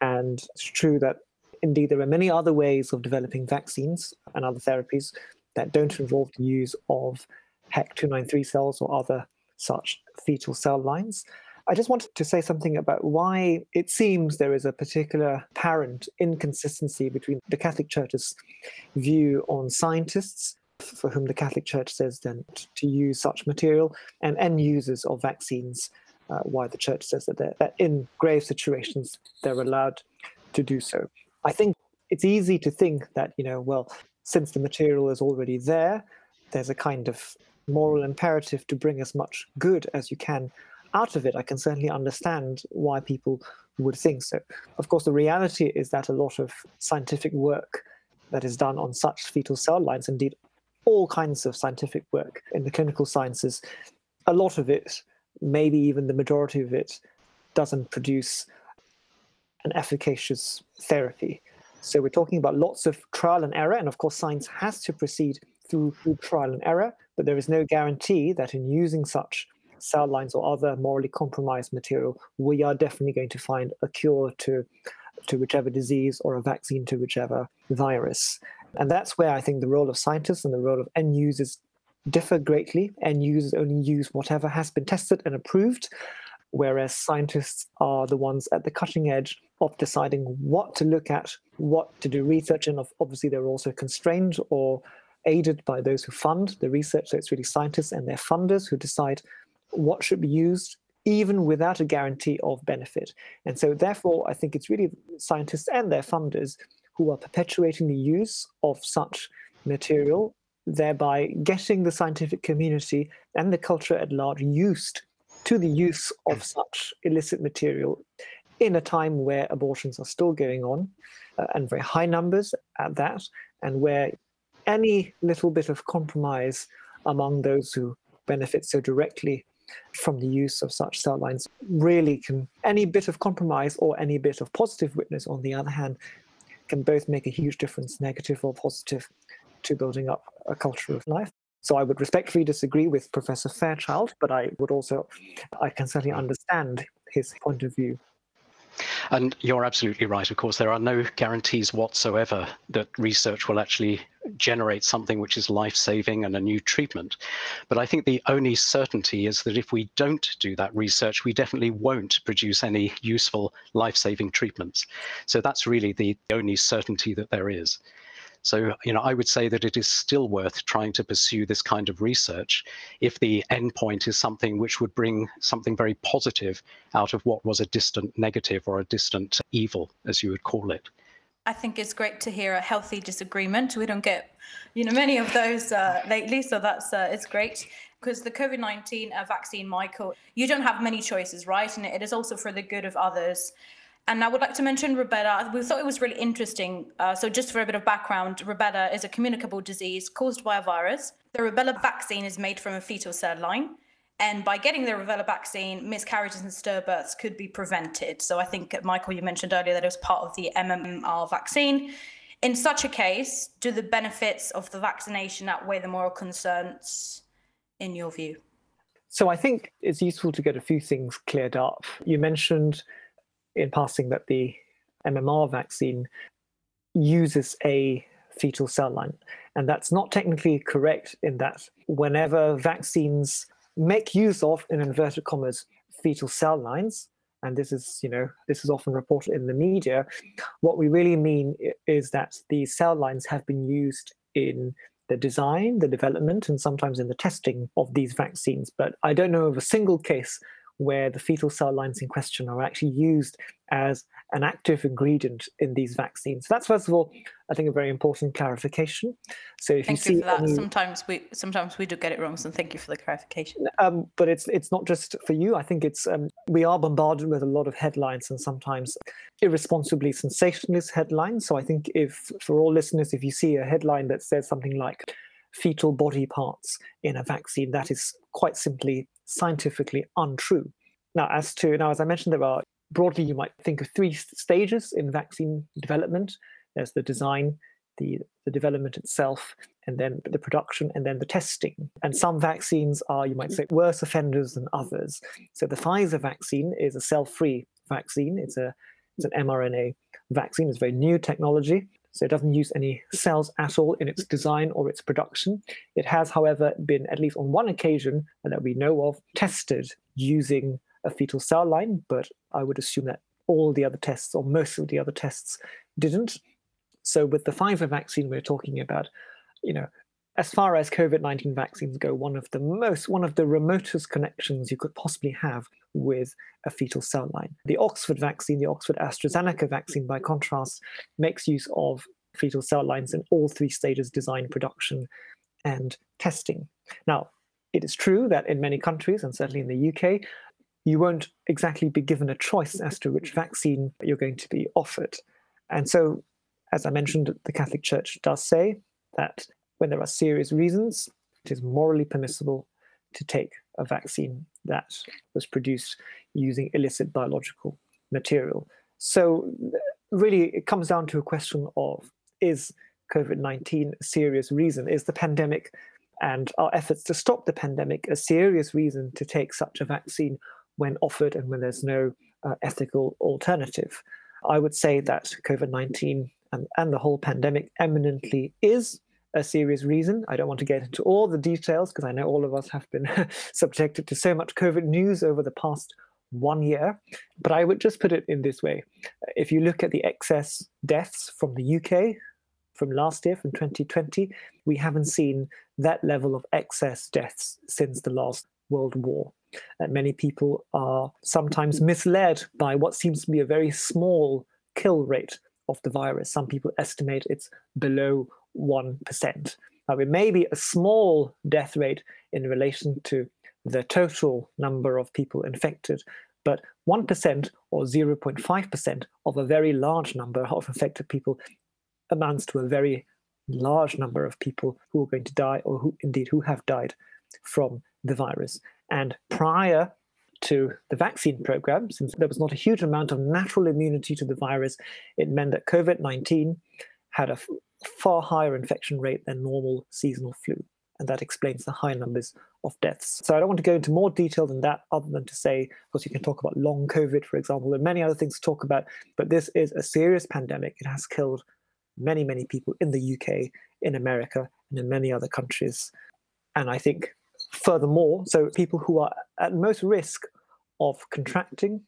And it's true that indeed there are many other ways of developing vaccines and other therapies that don't involve the use of HEK293 cells or other such fetal cell lines. I just wanted to say something about why it seems there is a particular apparent inconsistency between the Catholic Church's view on scientists, for whom the Catholic Church says then to use such material, and end users of vaccines uh, why the church says that, that in grave situations they're allowed to do so. I think it's easy to think that, you know, well, since the material is already there, there's a kind of moral imperative to bring as much good as you can out of it. I can certainly understand why people would think so. Of course, the reality is that a lot of scientific work that is done on such fetal cell lines, indeed, all kinds of scientific work in the clinical sciences, a lot of it maybe even the majority of it doesn't produce an efficacious therapy. So we're talking about lots of trial and error, and of course, science has to proceed through, through trial and error, but there is no guarantee that in using such cell lines or other morally compromised material, we are definitely going to find a cure to, to whichever disease or a vaccine to whichever virus. And that's where I think the role of scientists and the role of end users differ greatly, and users only use whatever has been tested and approved, whereas scientists are the ones at the cutting edge of deciding what to look at, what to do research, and obviously they're also constrained or aided by those who fund the research. So it's really scientists and their funders who decide what should be used, even without a guarantee of benefit. And so, therefore, I think it's really scientists and their funders who are perpetuating the use of such material thereby getting the scientific community and the culture at large used to the use of such illicit material in a time where abortions are still going on uh, and very high numbers at that, and where any little bit of compromise among those who benefit so directly from the use of such cell lines really can any bit of compromise or any bit of positive witness on the other hand can both make a huge difference negative or positive to building up a culture of life. So I would respectfully disagree with Professor Fairchild, but I would also, I can certainly understand his point of view. And you're absolutely right. Of course, there are no guarantees whatsoever that research will actually generate something which is life saving and a new treatment. But I think the only certainty is that if we don't do that research, we definitely won't produce any useful life saving treatments. So that's really the only certainty that there is. So, you know, I would say that it is still worth trying to pursue this kind of research if the endpoint is something which would bring something very positive out of what was a distant negative or a distant evil, as you would call it. I think it's great to hear a healthy disagreement. We don't get, you know, many of those uh, lately, so that's uh, it's great because the COVID nineteen uh, vaccine, Michael, you don't have many choices, right? And it is also for the good of others. And I would like to mention rubella. We thought it was really interesting. Uh, so, just for a bit of background, rubella is a communicable disease caused by a virus. The rubella vaccine is made from a fetal cell line. And by getting the rubella vaccine, miscarriages and stillbirths could be prevented. So, I think, Michael, you mentioned earlier that it was part of the MMR vaccine. In such a case, do the benefits of the vaccination outweigh the moral concerns, in your view? So, I think it's useful to get a few things cleared up. You mentioned in passing that the MMR vaccine uses a fetal cell line. And that's not technically correct in that whenever vaccines make use of, in inverted commas, fetal cell lines, and this is, you know, this is often reported in the media, what we really mean is that these cell lines have been used in the design, the development, and sometimes in the testing of these vaccines. But I don't know of a single case where the fetal cell lines in question are actually used as an active ingredient in these vaccines. So that's first of all, I think, a very important clarification. So if thank you, you see for that. any, Sometimes we sometimes we do get it wrong, so thank you for the clarification. um, but it's it's not just for you. I think it's um, we are bombarded with a lot of headlines and sometimes irresponsibly sensationalist headlines. So I think if for all listeners, if you see a headline that says something like fetal body parts in a vaccine, that is quite simply scientifically untrue. Now, as to now, as I mentioned, there are broadly you might think of three stages in vaccine development. There's the design, the, the development itself, and then the production, and then the testing. And some vaccines are, you might say, worse offenders than others. So the Pfizer vaccine is a cell-free vaccine. It's a it's an mRNA vaccine. It's very new technology. So it doesn't use any cells at all in its design or its production. It has, however, been at least on one occasion that we know of tested using a fetal cell line, but I would assume that all the other tests or most of the other tests didn't. So with the Pfizer vaccine, we're talking about, you know, as far as COVID-19 vaccines go, one of the most, one of the remotest connections you could possibly have with a fetal cell line. The Oxford vaccine, the Oxford AstraZeneca vaccine, by contrast, makes use of fetal cell lines in all three stages design, production, and testing. Now, it is true that in many countries, and certainly in the UK, you won't exactly be given a choice as to which vaccine you're going to be offered. And so, as I mentioned, the Catholic Church does say that when there are serious reasons, it is morally permissible to take a vaccine that was produced using illicit biological material. So, really, it comes down to a question of is COVID 19 a serious reason? Is the pandemic and our efforts to stop the pandemic a serious reason to take such a vaccine when offered and when there's no uh, ethical alternative? I would say that COVID 19 and, and the whole pandemic eminently is a serious reason. I don't want to get into all the details because I know all of us have been subjected to so much COVID news over the past one year. But I would just put it in this way if you look at the excess deaths from the UK from last year, from 2020, we haven't seen that level of excess deaths since the last World War. And many people are sometimes misled by what seems to be a very small kill rate of the virus. Some people estimate it's below 1%. Now, it may be a small death rate in relation to the total number of people infected, but 1% or 0.5% of a very large number of infected people amounts to a very large number of people who are going to die or who indeed who have died from the virus. And prior to the vaccine program, since there was not a huge amount of natural immunity to the virus, it meant that COVID 19 had a f- far higher infection rate than normal seasonal flu. And that explains the high numbers of deaths. So I don't want to go into more detail than that, other than to say, of course, you can talk about long COVID, for example, and many other things to talk about. But this is a serious pandemic. It has killed many, many people in the UK, in America, and in many other countries. And I think, furthermore, so people who are at most risk of contracting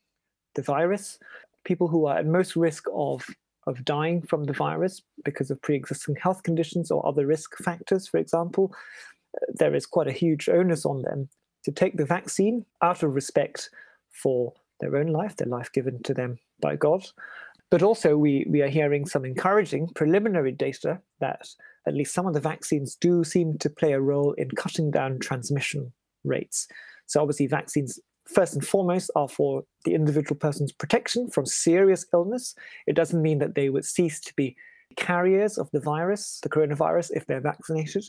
the virus, people who are at most risk of of dying from the virus because of pre-existing health conditions or other risk factors, for example, uh, there is quite a huge onus on them to take the vaccine out of respect for their own life, their life given to them by God. But also, we, we are hearing some encouraging preliminary data that at least some of the vaccines do seem to play a role in cutting down transmission rates. So, obviously, vaccines first and foremost, are for the individual person's protection from serious illness. It doesn't mean that they would cease to be carriers of the virus, the coronavirus, if they're vaccinated.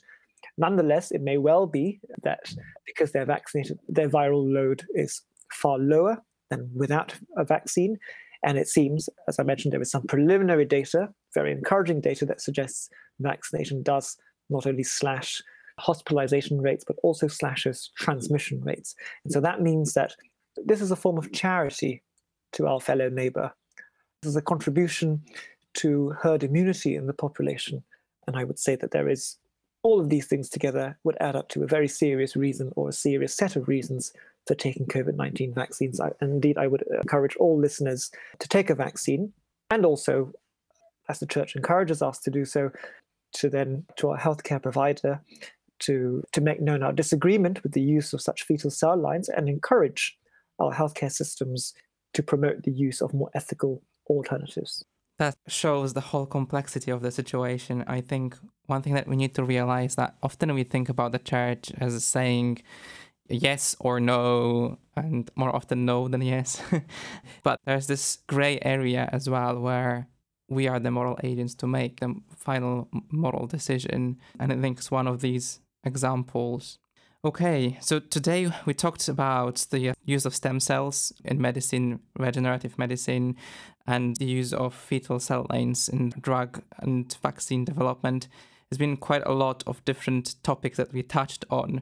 Nonetheless, it may well be that because they're vaccinated, their viral load is far lower than without a vaccine. And it seems, as I mentioned, there is some preliminary data, very encouraging data, that suggests vaccination does not only slash hospitalization rates, but also slashes transmission rates. And so that means that this is a form of charity to our fellow neighbor. This is a contribution to herd immunity in the population. And I would say that there is all of these things together would add up to a very serious reason or a serious set of reasons for taking COVID 19 vaccines. I, indeed, I would encourage all listeners to take a vaccine and also, as the church encourages us to do so, to then to our healthcare provider to, to make known our disagreement with the use of such fetal cell lines and encourage our healthcare systems to promote the use of more ethical alternatives. That shows the whole complexity of the situation. I think one thing that we need to realize that often we think about the church as saying yes or no, and more often no than yes. but there's this gray area as well where we are the moral agents to make the final moral decision. And I think it's one of these examples. Okay, so today we talked about the use of stem cells in medicine, regenerative medicine, and the use of fetal cell lines in drug and vaccine development. There's been quite a lot of different topics that we touched on.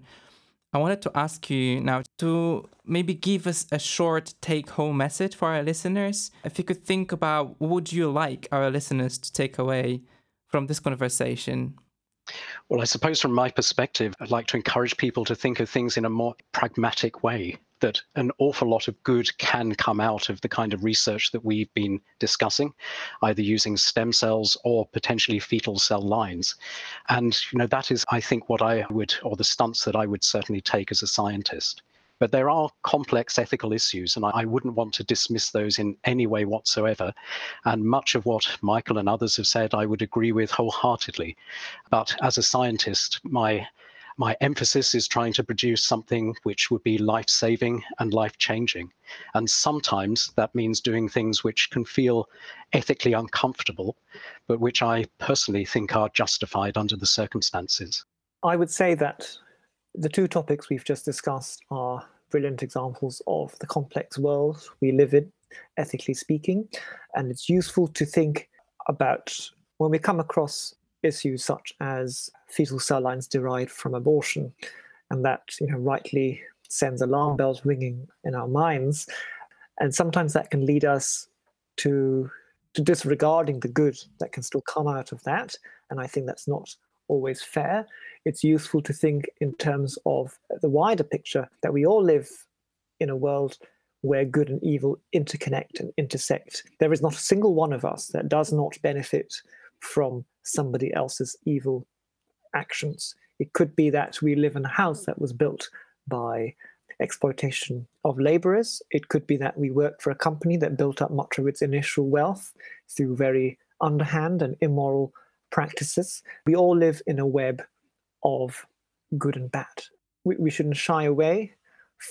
I wanted to ask you now to maybe give us a short take home message for our listeners. If you could think about what would you like our listeners to take away from this conversation? Well, I suppose from my perspective, I'd like to encourage people to think of things in a more pragmatic way, that an awful lot of good can come out of the kind of research that we've been discussing, either using stem cells or potentially fetal cell lines. And, you know, that is, I think, what I would, or the stance that I would certainly take as a scientist. But there are complex ethical issues, and I wouldn't want to dismiss those in any way whatsoever. And much of what Michael and others have said, I would agree with wholeheartedly. But as a scientist, my my emphasis is trying to produce something which would be life saving and life changing. And sometimes that means doing things which can feel ethically uncomfortable, but which I personally think are justified under the circumstances. I would say that the two topics we've just discussed are brilliant examples of the complex world we live in, ethically speaking. And it's useful to think about when we come across issues such as fetal cell lines derived from abortion, and that you know rightly sends alarm bells ringing in our minds. And sometimes that can lead us to to disregarding the good that can still come out of that. And I think that's not always fair it's useful to think in terms of the wider picture that we all live in a world where good and evil interconnect and intersect. There is not a single one of us that does not benefit from somebody else's evil actions. It could be that we live in a house that was built by exploitation of laborers. It could be that we work for a company that built up much of its initial wealth through very underhand and immoral practices. We all live in a web of good and bad. We, we shouldn't shy away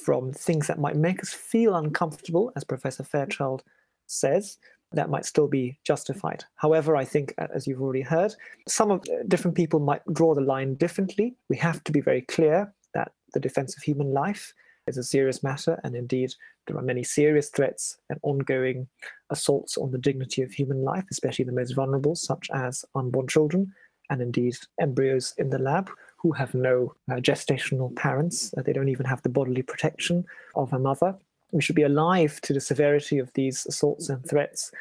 from things that might make us feel uncomfortable, as Professor Fairchild says, that might still be justified. However, I think, as you've already heard, some of uh, different people might draw the line differently. We have to be very clear that the defense of human life is a serious matter, and indeed, there are many serious threats and ongoing assaults on the dignity of human life, especially the most vulnerable, such as unborn children and indeed embryos in the lab who have no uh, gestational parents. Uh, they don't even have the bodily protection of a mother. We should be alive to the severity of these assaults and threats.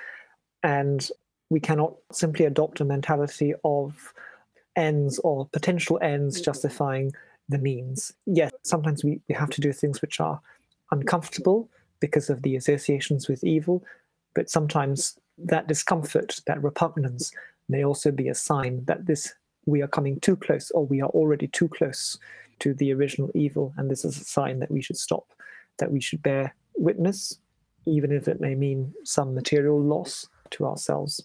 And we cannot simply adopt a mentality of ends or potential ends justifying the means. Yes, sometimes we, we have to do things which are uncomfortable because of the associations with evil, but sometimes that discomfort, that repugnance, may also be a sign that this we are coming too close or we are already too close to the original evil. And this is a sign that we should stop that we should bear witness even if it may mean some material loss to ourselves.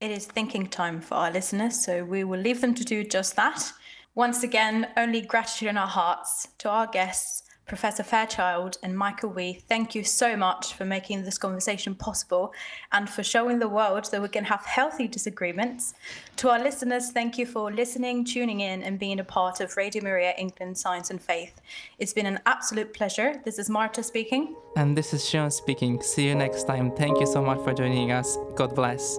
It is thinking time for our listeners so we will leave them to do just that. Once again only gratitude in our hearts to our guests Professor Fairchild and Michael Wee, thank you so much for making this conversation possible and for showing the world that we can have healthy disagreements. To our listeners, thank you for listening, tuning in, and being a part of Radio Maria England Science and Faith. It's been an absolute pleasure. This is Marta speaking. And this is Sean speaking. See you next time. Thank you so much for joining us. God bless.